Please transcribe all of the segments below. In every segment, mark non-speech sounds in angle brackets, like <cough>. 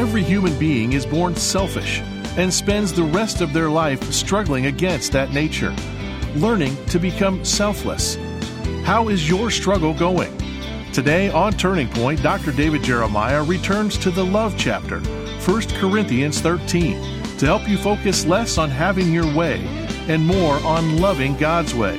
Every human being is born selfish and spends the rest of their life struggling against that nature, learning to become selfless. How is your struggle going? Today on Turning Point, Dr. David Jeremiah returns to the love chapter, 1 Corinthians 13, to help you focus less on having your way and more on loving God's way.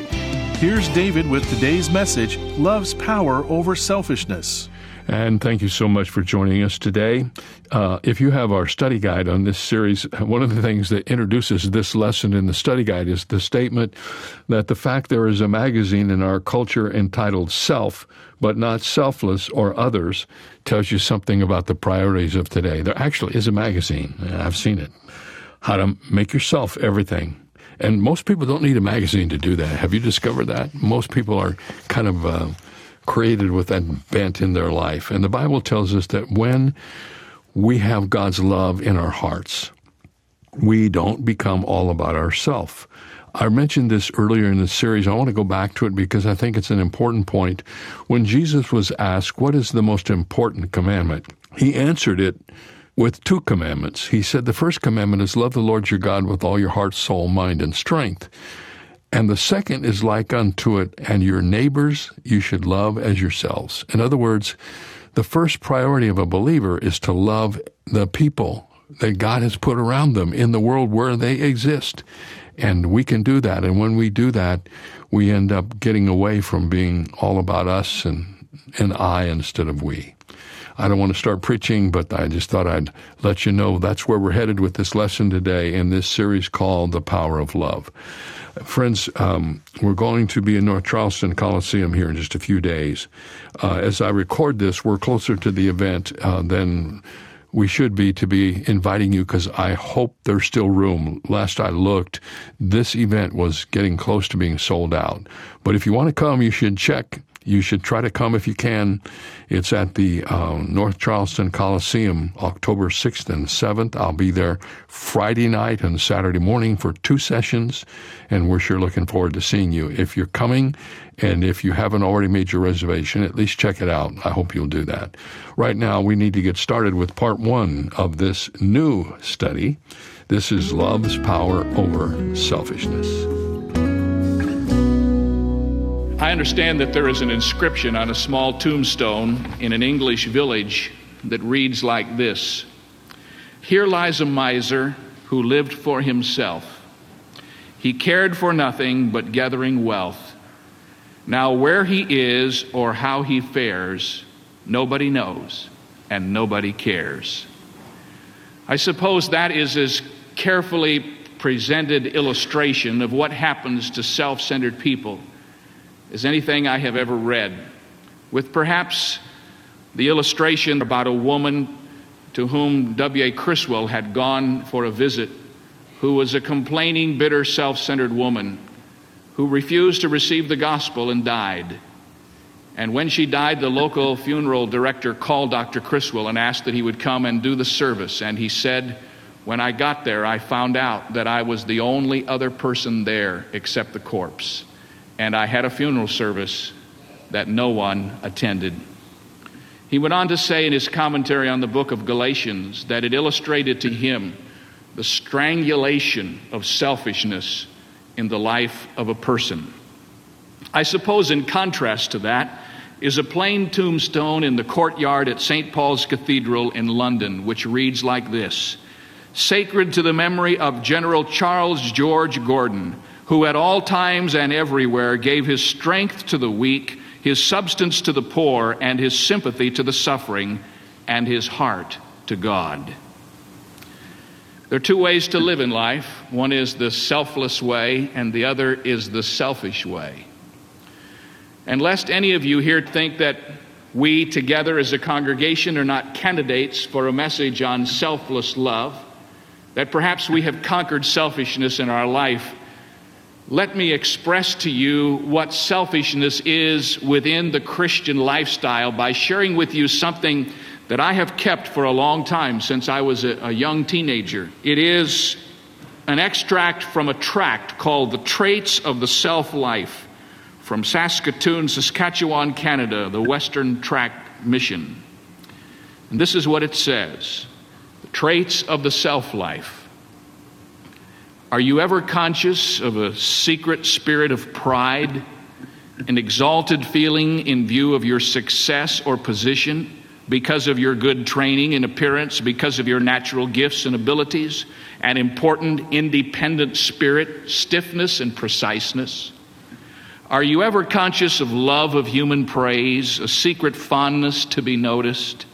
Here's David with today's message Love's Power Over Selfishness. And thank you so much for joining us today. Uh, if you have our study guide on this series, one of the things that introduces this lesson in the study guide is the statement that the fact there is a magazine in our culture entitled Self, but not Selfless or Others, tells you something about the priorities of today. There actually is a magazine, I've seen it. How to make yourself everything. And most people don't need a magazine to do that. Have you discovered that? Most people are kind of. Uh, created with that bent in their life. And the Bible tells us that when we have God's love in our hearts, we don't become all about ourselves. I mentioned this earlier in the series. I want to go back to it because I think it's an important point. When Jesus was asked, What is the most important commandment? He answered it with two commandments. He said, The first commandment is love the Lord your God with all your heart, soul, mind, and strength. And the second is like unto it, and your neighbors you should love as yourselves. In other words, the first priority of a believer is to love the people that God has put around them in the world where they exist. And we can do that. And when we do that, we end up getting away from being all about us and, and I instead of we. I don't want to start preaching, but I just thought I'd let you know that's where we're headed with this lesson today in this series called The Power of Love. Friends, um, we're going to be in North Charleston Coliseum here in just a few days. Uh, as I record this, we're closer to the event uh, than we should be to be inviting you because I hope there's still room. Last I looked, this event was getting close to being sold out. But if you want to come, you should check you should try to come if you can. It's at the uh, North Charleston Coliseum, October 6th and 7th. I'll be there Friday night and Saturday morning for two sessions, and we're sure looking forward to seeing you. If you're coming, and if you haven't already made your reservation, at least check it out. I hope you'll do that. Right now, we need to get started with part one of this new study. This is Love's Power Over Selfishness. I understand that there is an inscription on a small tombstone in an English village that reads like this Here lies a miser who lived for himself. He cared for nothing but gathering wealth. Now, where he is or how he fares, nobody knows and nobody cares. I suppose that is as carefully presented illustration of what happens to self centered people as anything I have ever read, with perhaps the illustration about a woman to whom W.A. Criswell had gone for a visit, who was a complaining, bitter, self centered woman who refused to receive the gospel and died. And when she died, the local funeral director called Dr. Criswell and asked that he would come and do the service. And he said, When I got there, I found out that I was the only other person there except the corpse and I had a funeral service that no one attended. He went on to say in his commentary on the book of Galatians that it illustrated to him the strangulation of selfishness in the life of a person. I suppose, in contrast to that, is a plain tombstone in the courtyard at St. Paul's Cathedral in London, which reads like this Sacred to the memory of General Charles George Gordon who at all times and everywhere gave his strength to the weak, his substance to the poor, and his sympathy to the suffering, and his heart to God. There are two ways to live in life one is the selfless way, and the other is the selfish way. And lest any of you here think that we together as a congregation are not candidates for a message on selfless love, that perhaps we have conquered selfishness in our life let me express to you what selfishness is within the Christian lifestyle by sharing with you something that I have kept for a long time since I was a, a young teenager. It is an extract from a tract called The Traits of the Self Life from Saskatoon, Saskatchewan, Canada, the Western Tract Mission. And this is what it says The Traits of the self life. Are you ever conscious of a secret spirit of pride, an exalted feeling in view of your success or position because of your good training and appearance, because of your natural gifts and abilities, an important independent spirit, stiffness and preciseness? Are you ever conscious of love of human praise, a secret fondness to be noticed,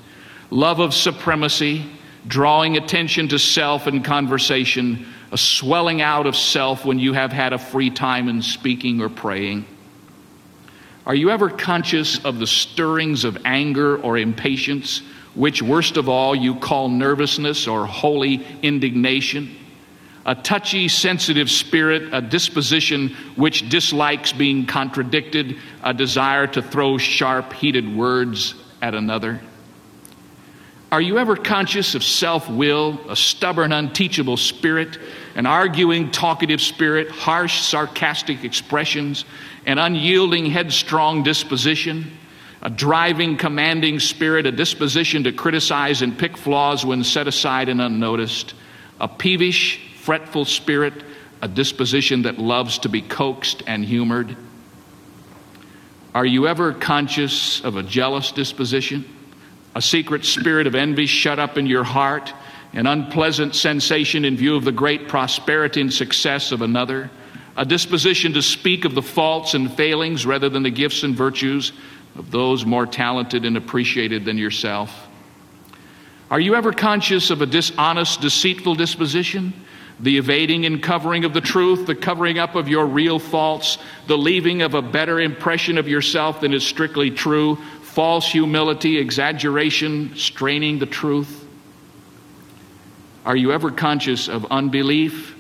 love of supremacy, drawing attention to self in conversation? A swelling out of self when you have had a free time in speaking or praying? Are you ever conscious of the stirrings of anger or impatience, which, worst of all, you call nervousness or holy indignation? A touchy, sensitive spirit, a disposition which dislikes being contradicted, a desire to throw sharp, heated words at another? Are you ever conscious of self will, a stubborn, unteachable spirit, an arguing, talkative spirit, harsh, sarcastic expressions, an unyielding, headstrong disposition, a driving, commanding spirit, a disposition to criticize and pick flaws when set aside and unnoticed, a peevish, fretful spirit, a disposition that loves to be coaxed and humored? Are you ever conscious of a jealous disposition? A secret spirit of envy shut up in your heart, an unpleasant sensation in view of the great prosperity and success of another, a disposition to speak of the faults and failings rather than the gifts and virtues of those more talented and appreciated than yourself? Are you ever conscious of a dishonest, deceitful disposition? The evading and covering of the truth, the covering up of your real faults, the leaving of a better impression of yourself than is strictly true, false humility, exaggeration, straining the truth? Are you ever conscious of unbelief,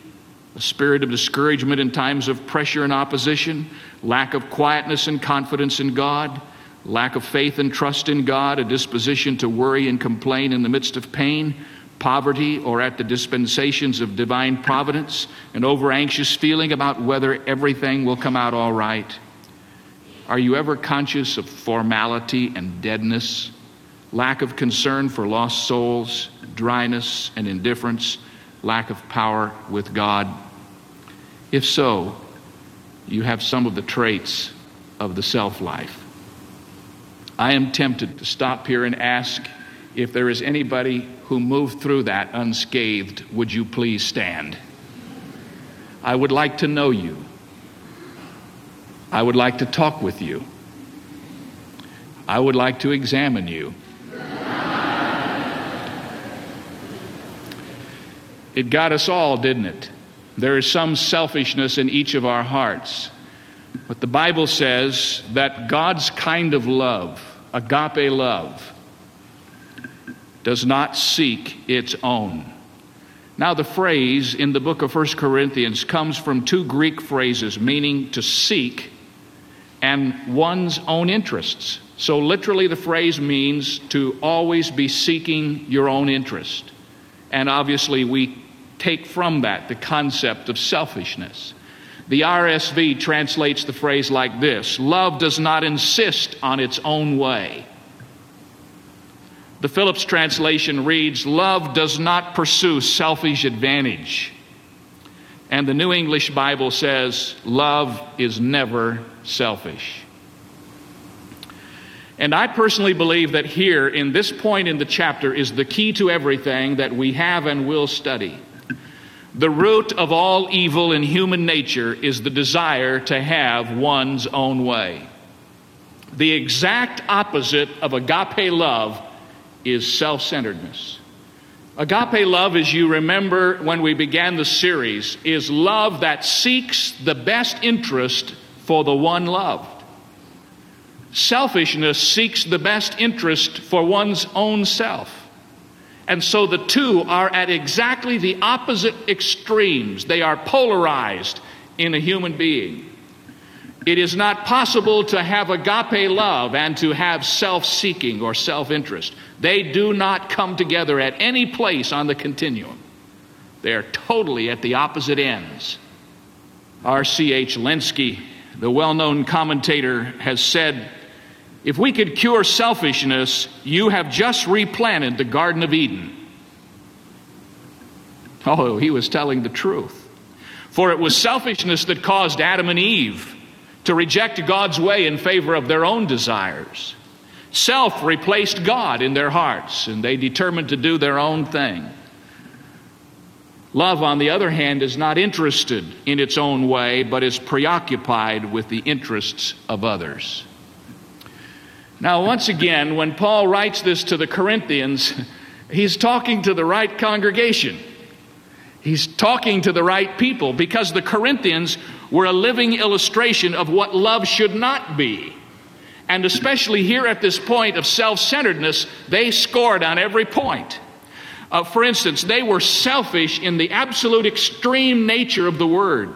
a spirit of discouragement in times of pressure and opposition, lack of quietness and confidence in God, lack of faith and trust in God, a disposition to worry and complain in the midst of pain? poverty or at the dispensations of divine providence, an over anxious feeling about whether everything will come out all right. Are you ever conscious of formality and deadness, lack of concern for lost souls, dryness and indifference, lack of power with God? If so, you have some of the traits of the self life. I am tempted to stop here and ask if there is anybody who moved through that unscathed, would you please stand? I would like to know you. I would like to talk with you. I would like to examine you. It got us all, didn't it? There is some selfishness in each of our hearts. But the Bible says that God's kind of love, agape love, does not seek its own. Now, the phrase in the book of 1 Corinthians comes from two Greek phrases meaning to seek and one's own interests. So, literally, the phrase means to always be seeking your own interest. And obviously, we take from that the concept of selfishness. The RSV translates the phrase like this Love does not insist on its own way. The Phillips translation reads Love does not pursue selfish advantage. And the New English Bible says, Love is never selfish. And I personally believe that here, in this point in the chapter, is the key to everything that we have and will study. The root of all evil in human nature is the desire to have one's own way. The exact opposite of agape love is self centeredness. Agape love, as you remember when we began the series, is love that seeks the best interest for the one loved. Selfishness seeks the best interest for one's own self. And so the two are at exactly the opposite extremes. They are polarized in a human being. It is not possible to have agape love and to have self seeking or self interest. They do not come together at any place on the continuum. They are totally at the opposite ends. R.C.H. Lenski, the well known commentator, has said if we could cure selfishness, you have just replanted the Garden of Eden. Oh, he was telling the truth. For it was selfishness that caused Adam and Eve to reject God's way in favor of their own desires. Self replaced God in their hearts, and they determined to do their own thing. Love, on the other hand, is not interested in its own way, but is preoccupied with the interests of others. Now, once again, when Paul writes this to the Corinthians, he's talking to the right congregation. He's talking to the right people because the Corinthians were a living illustration of what love should not be. And especially here at this point of self centeredness, they scored on every point. Uh, for instance, they were selfish in the absolute extreme nature of the word.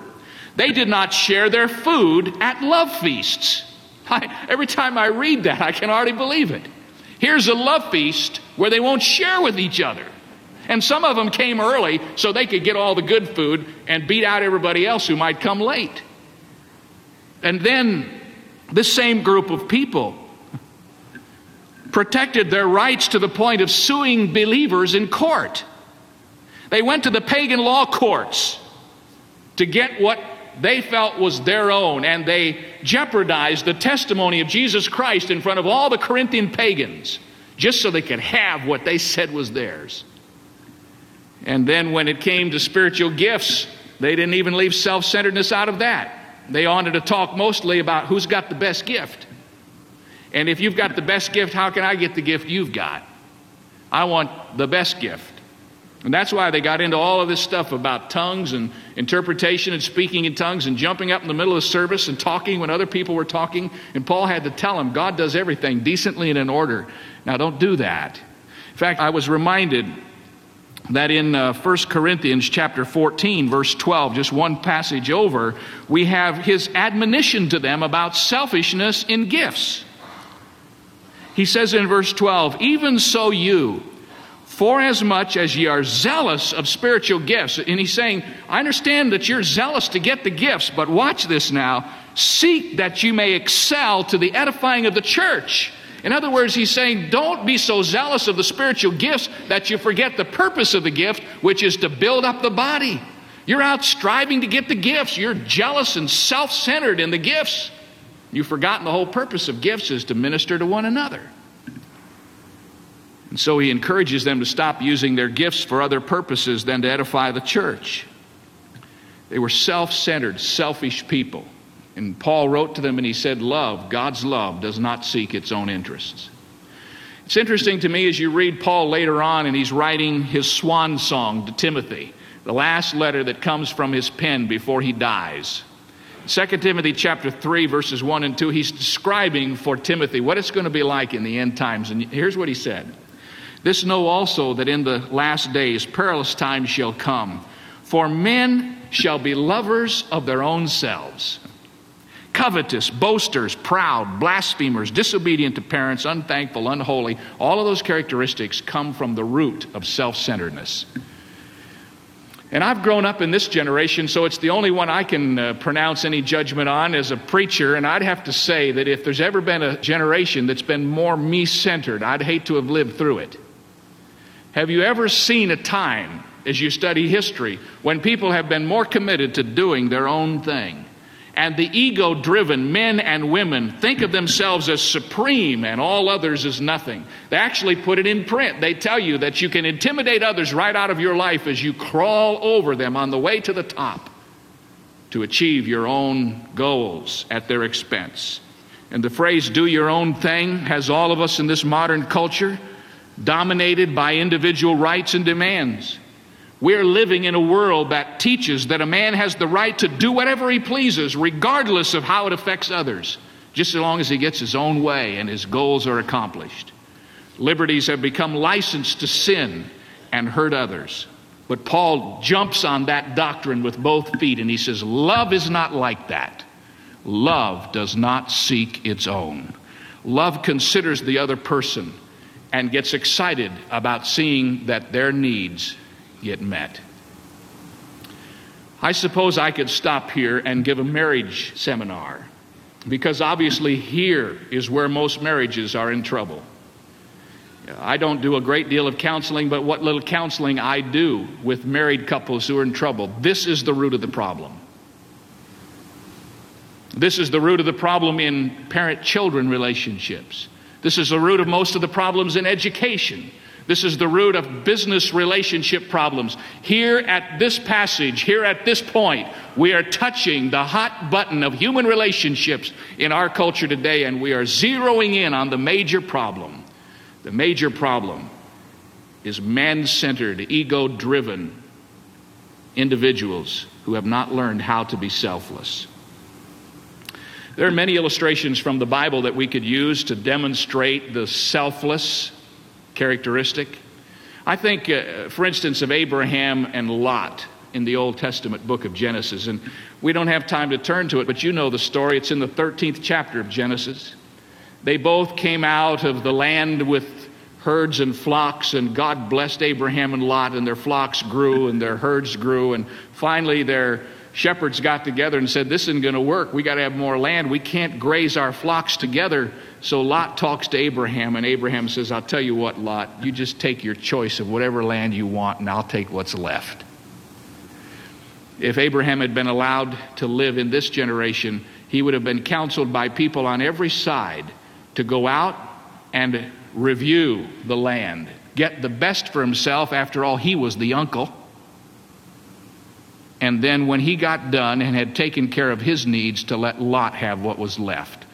They did not share their food at love feasts. <laughs> I, every time I read that, I can hardly believe it. Here's a love feast where they won't share with each other. And some of them came early so they could get all the good food and beat out everybody else who might come late. And then this same group of people protected their rights to the point of suing believers in court. They went to the pagan law courts to get what they felt was their own, and they jeopardized the testimony of Jesus Christ in front of all the Corinthian pagans just so they could have what they said was theirs. And then when it came to spiritual gifts, they didn't even leave self centeredness out of that. They wanted to talk mostly about who's got the best gift. And if you've got the best gift, how can I get the gift you've got? I want the best gift. And that's why they got into all of this stuff about tongues and interpretation and speaking in tongues and jumping up in the middle of service and talking when other people were talking. And Paul had to tell them God does everything decently and in order. Now, don't do that. In fact, I was reminded that in uh, 1 Corinthians chapter 14 verse 12 just one passage over we have his admonition to them about selfishness in gifts. He says in verse 12, "Even so you for as much as ye are zealous of spiritual gifts. And he's saying, I understand that you're zealous to get the gifts, but watch this now. Seek that you may excel to the edifying of the church. In other words, he's saying, don't be so zealous of the spiritual gifts that you forget the purpose of the gift, which is to build up the body. You're out striving to get the gifts. You're jealous and self centered in the gifts. You've forgotten the whole purpose of gifts is to minister to one another. And so he encourages them to stop using their gifts for other purposes than to edify the church. They were self centered, selfish people. And Paul wrote to them and he said, Love, God's love, does not seek its own interests. It's interesting to me as you read Paul later on and he's writing his swan song to Timothy, the last letter that comes from his pen before he dies. 2 Timothy chapter 3 verses 1 and 2 he's describing for Timothy what it's going to be like in the end times and here's what he said this know also that in the last days perilous times shall come. For men shall be lovers of their own selves, covetous, boasters, proud, blasphemers, disobedient to parents, unthankful, unholy. All of those characteristics come from the root of self centeredness. And I've grown up in this generation, so it's the only one I can uh, pronounce any judgment on as a preacher. And I'd have to say that if there's ever been a generation that's been more me centered, I'd hate to have lived through it. Have you ever seen a time, as you study history, when people have been more committed to doing their own thing? And the ego driven men and women think of themselves as supreme and all others as nothing. They actually put it in print. They tell you that you can intimidate others right out of your life as you crawl over them on the way to the top to achieve your own goals at their expense. And the phrase, do your own thing, has all of us in this modern culture dominated by individual rights and demands. We're living in a world that teaches that a man has the right to do whatever he pleases, regardless of how it affects others, just as long as he gets his own way and his goals are accomplished. Liberties have become licensed to sin and hurt others. But Paul jumps on that doctrine with both feet and he says, Love is not like that. Love does not seek its own. Love considers the other person and gets excited about seeing that their needs get met. I suppose I could stop here and give a marriage seminar because obviously here is where most marriages are in trouble. I don't do a great deal of counseling, but what little counseling I do with married couples who are in trouble, this is the root of the problem. This is the root of the problem in parent children relationships. This is the root of most of the problems in education. This is the root of business relationship problems. Here at this passage, here at this point, we are touching the hot button of human relationships in our culture today, and we are zeroing in on the major problem. The major problem is man centered, ego driven individuals who have not learned how to be selfless. There are many illustrations from the Bible that we could use to demonstrate the selfless characteristic. I think, uh, for instance, of Abraham and Lot in the Old Testament book of Genesis. And we don't have time to turn to it, but you know the story. It's in the 13th chapter of Genesis. They both came out of the land with herds and flocks, and God blessed Abraham and Lot, and their flocks grew and their herds grew, and finally their shepherds got together and said, This isn't going to work. We got to have more land. We can't graze our flocks together. So Lot talks to Abraham, and Abraham says, I'll tell you what, Lot, you just take your choice of whatever land you want, and I'll take what's left. If Abraham had been allowed to live in this generation, he would have been counseled by people on every side to go out and review the land, get the best for himself. After all, he was the uncle. And then, when he got done and had taken care of his needs, to let Lot have what was left.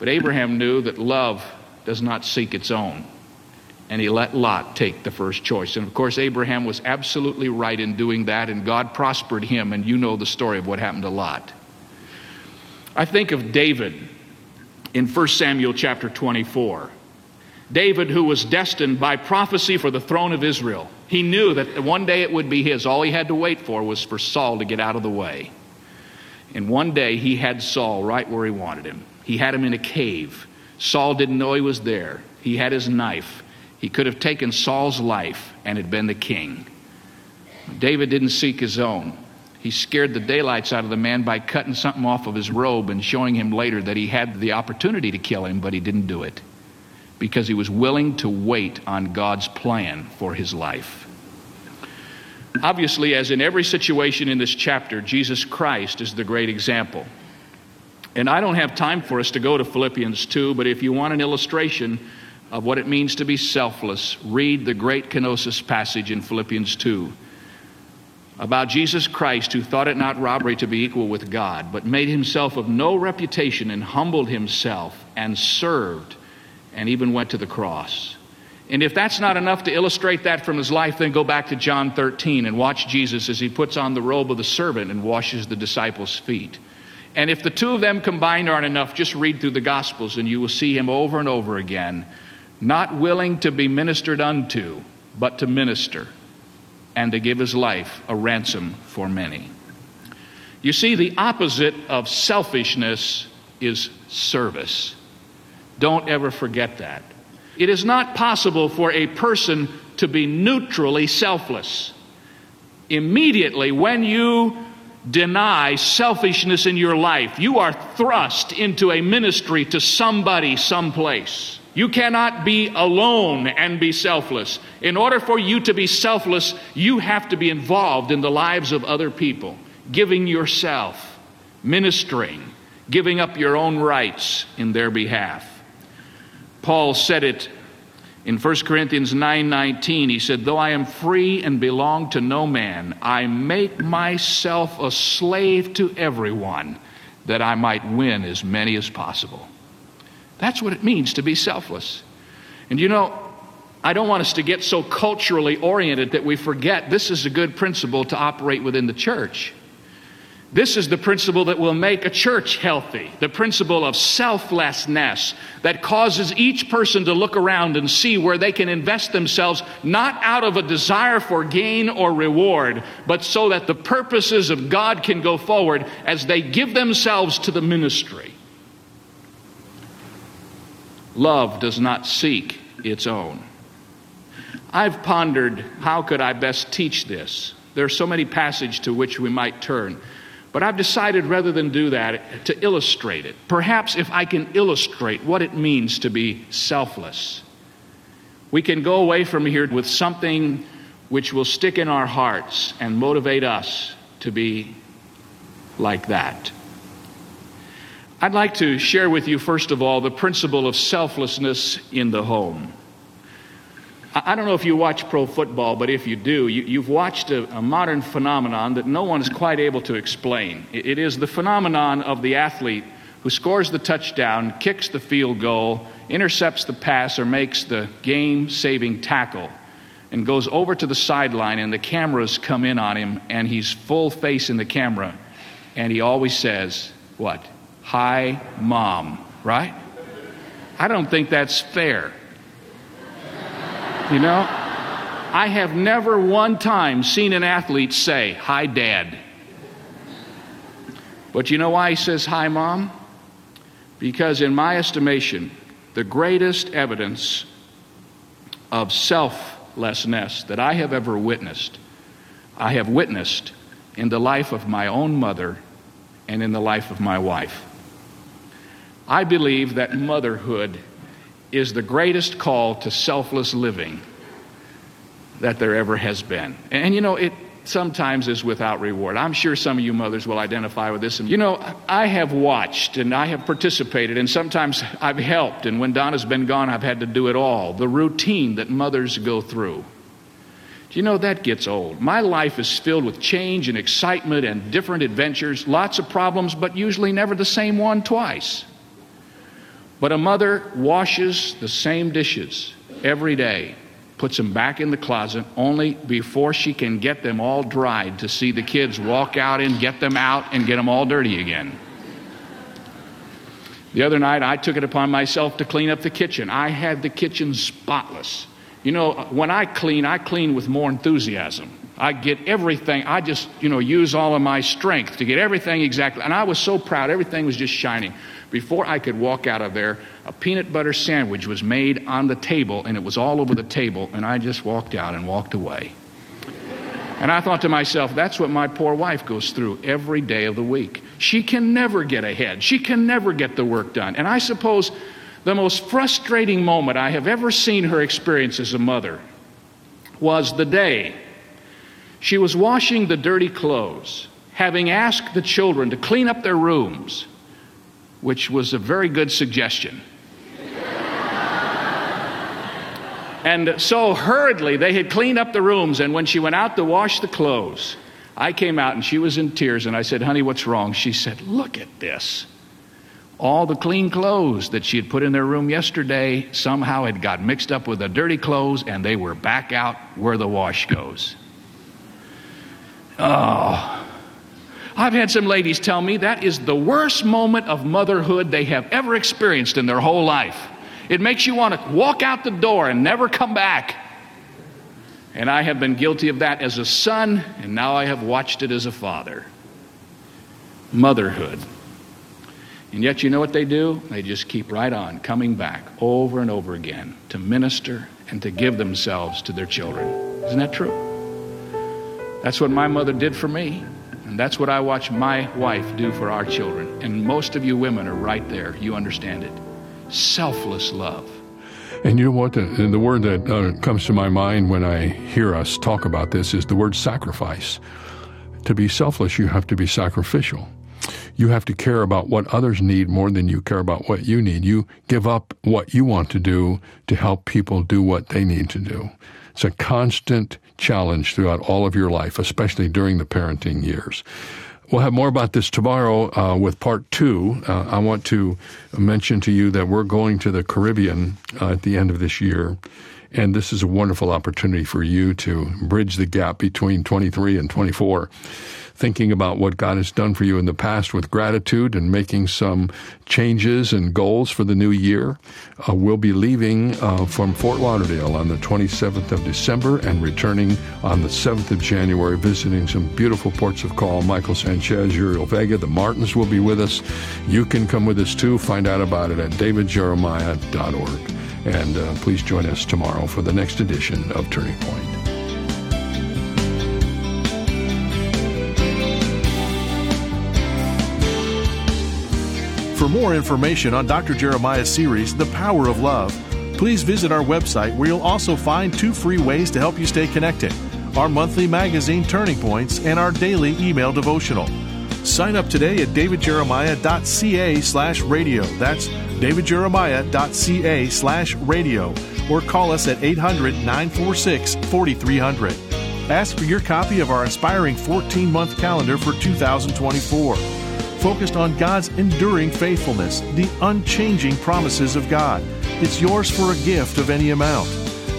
But Abraham knew that love does not seek its own. And he let Lot take the first choice. And of course, Abraham was absolutely right in doing that, and God prospered him. And you know the story of what happened to Lot. I think of David in 1 Samuel chapter 24. David, who was destined by prophecy for the throne of Israel, he knew that one day it would be his. All he had to wait for was for Saul to get out of the way. And one day he had Saul right where he wanted him. He had him in a cave. Saul didn't know he was there. He had his knife. He could have taken Saul's life and had been the king. David didn't seek his own. He scared the daylights out of the man by cutting something off of his robe and showing him later that he had the opportunity to kill him, but he didn't do it because he was willing to wait on God's plan for his life. Obviously, as in every situation in this chapter, Jesus Christ is the great example. And I don't have time for us to go to Philippians 2, but if you want an illustration of what it means to be selfless, read the great kenosis passage in Philippians 2 about Jesus Christ, who thought it not robbery to be equal with God, but made himself of no reputation and humbled himself and served and even went to the cross. And if that's not enough to illustrate that from his life, then go back to John 13 and watch Jesus as he puts on the robe of the servant and washes the disciples' feet. And if the two of them combined aren't enough, just read through the Gospels and you will see him over and over again, not willing to be ministered unto, but to minister and to give his life a ransom for many. You see, the opposite of selfishness is service. Don't ever forget that. It is not possible for a person to be neutrally selfless. Immediately, when you deny selfishness in your life, you are thrust into a ministry to somebody, someplace. You cannot be alone and be selfless. In order for you to be selfless, you have to be involved in the lives of other people, giving yourself, ministering, giving up your own rights in their behalf. Paul said it in 1 Corinthians 9:19 he said though I am free and belong to no man I make myself a slave to everyone that I might win as many as possible. That's what it means to be selfless. And you know I don't want us to get so culturally oriented that we forget this is a good principle to operate within the church. This is the principle that will make a church healthy, the principle of selflessness that causes each person to look around and see where they can invest themselves, not out of a desire for gain or reward, but so that the purposes of God can go forward as they give themselves to the ministry. Love does not seek its own. I've pondered how could I best teach this? There are so many passages to which we might turn. But I've decided rather than do that, to illustrate it. Perhaps if I can illustrate what it means to be selfless. we can go away from here with something which will stick in our hearts and motivate us to be like that. I'd like to share with you, first of all, the principle of selflessness in the home. I don't know if you watch pro football, but if you do, you, have watched a, a, modern phenomenon that no one is quite able to explain. It is the phenomenon of the athlete who scores the touchdown, kicks the field goal, intercepts the pass, or makes the game saving tackle, and goes over to the sideline, and the cameras come in on him, and he's full face in the camera, and he always says, What? Hi, mom, right? I don't think that's fair. You know, I have never one time seen an athlete say, Hi, Dad. But you know why he says, Hi, Mom? Because, in my estimation, the greatest evidence of selflessness that I have ever witnessed, I have witnessed in the life of my own mother and in the life of my wife. I believe that motherhood is the greatest call to selfless living that there ever has been. And you know, it sometimes is without reward. I'm sure some of you mothers will identify with this. And you know, I have watched and I have participated, and sometimes I've helped. And when Donna's been gone, I've had to do it all. The routine that mothers go through. Do you know that gets old? My life is filled with change and excitement and different adventures, lots of problems, but usually never the same one twice. But a mother washes the same dishes every day, puts them back in the closet only before she can get them all dried to see the kids walk out and get them out and get them all dirty again. The other night, I took it upon myself to clean up the kitchen. I had the kitchen spotless. You know, when I clean, I clean with more enthusiasm. I get everything, I just, you know, use all of my strength to get everything exactly. And I was so proud, everything was just shining. Before I could walk out of there, a peanut butter sandwich was made on the table and it was all over the table, and I just walked out and walked away. And I thought to myself, that's what my poor wife goes through every day of the week. She can never get ahead, she can never get the work done. And I suppose the most frustrating moment I have ever seen her experience as a mother was the day she was washing the dirty clothes, having asked the children to clean up their rooms which was a very good suggestion. and so hurriedly, they had cleaned up the rooms, and when she went out to wash the clothes, I came out and she was in tears, and I said, Honey, what's wrong? She said, Look at this. All the clean clothes that she had put in their room yesterday somehow had got mixed up with the dirty clothes, and they were back out where the wash goes. Oh, I've had some ladies tell me that is the worst moment of motherhood they have ever experienced in their whole life. It makes you want to walk out the door and never come back. And I have been guilty of that as a son, and now I have watched it as a father. Motherhood. And yet, you know what they do? They just keep right on coming back over and over again to minister and to give themselves to their children. Isn't that true? That's what my mother did for me. And that's what I watch my wife do for our children. And most of you women are right there. You understand it. Selfless love. And you know what? The, the word that uh, comes to my mind when I hear us talk about this is the word sacrifice. To be selfless, you have to be sacrificial. You have to care about what others need more than you care about what you need. You give up what you want to do to help people do what they need to do. It's a constant challenge throughout all of your life, especially during the parenting years. We'll have more about this tomorrow uh, with part two. Uh, I want to mention to you that we're going to the Caribbean uh, at the end of this year. And this is a wonderful opportunity for you to bridge the gap between 23 and 24 thinking about what God has done for you in the past with gratitude and making some changes and goals for the new year. Uh, we'll be leaving uh, from Fort Lauderdale on the 27th of December and returning on the 7th of January, visiting some beautiful ports of call. Michael Sanchez, Uriel Vega, the Martins will be with us. You can come with us too. Find out about it at davidjeremiah.org. And uh, please join us tomorrow for the next edition of Turning Point. For more information on Dr. Jeremiah's series, The Power of Love, Please visit our website where you'll also find two free ways to help you stay connected our monthly magazine Turning Points and our daily email devotional. Sign up today at davidjeremiah.ca slash radio. That's davidjeremiah.ca slash radio. Or call us at 800 946 4300. Ask for your copy of our inspiring 14 month calendar for 2024. Focused on God's enduring faithfulness, the unchanging promises of God. It's yours for a gift of any amount.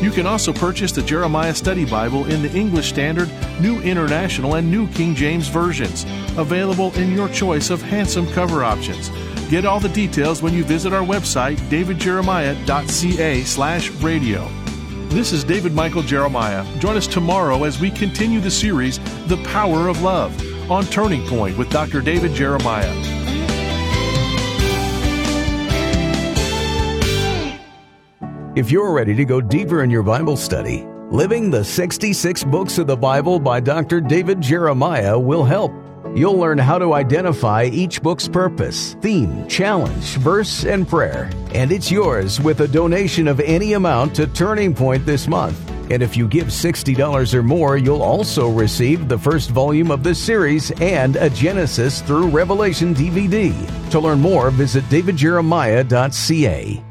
You can also purchase the Jeremiah Study Bible in the English Standard, New International, and New King James versions, available in your choice of handsome cover options. Get all the details when you visit our website, davidjeremiah.ca slash radio. This is David Michael Jeremiah. Join us tomorrow as we continue the series, The Power of Love, on Turning Point with Dr. David Jeremiah. If you're ready to go deeper in your Bible study, Living the 66 Books of the Bible by Dr. David Jeremiah will help. You'll learn how to identify each book's purpose, theme, challenge, verse, and prayer. And it's yours with a donation of any amount to Turning Point this month. And if you give $60 or more, you'll also receive the first volume of this series and a Genesis through Revelation DVD. To learn more, visit davidjeremiah.ca.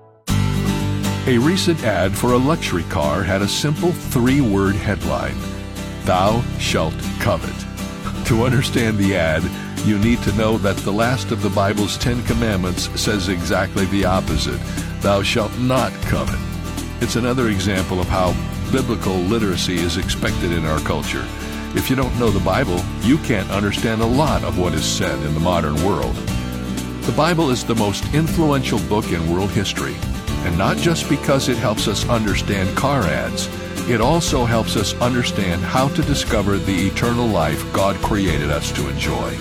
A recent ad for a luxury car had a simple three word headline Thou shalt covet. To understand the ad, you need to know that the last of the Bible's Ten Commandments says exactly the opposite Thou shalt not covet. It's another example of how biblical literacy is expected in our culture. If you don't know the Bible, you can't understand a lot of what is said in the modern world. The Bible is the most influential book in world history and not just because it helps us understand car ads, it also helps us understand how to discover the eternal life God created us to enjoy.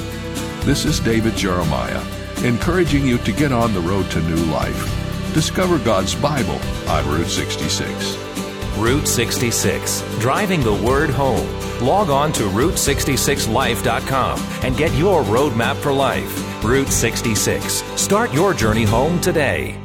This is David Jeremiah, encouraging you to get on the road to new life. Discover God's Bible on Route 66. Route 66, driving the word home. Log on to Route66Life.com and get your roadmap for life. Route 66. Start your journey home today.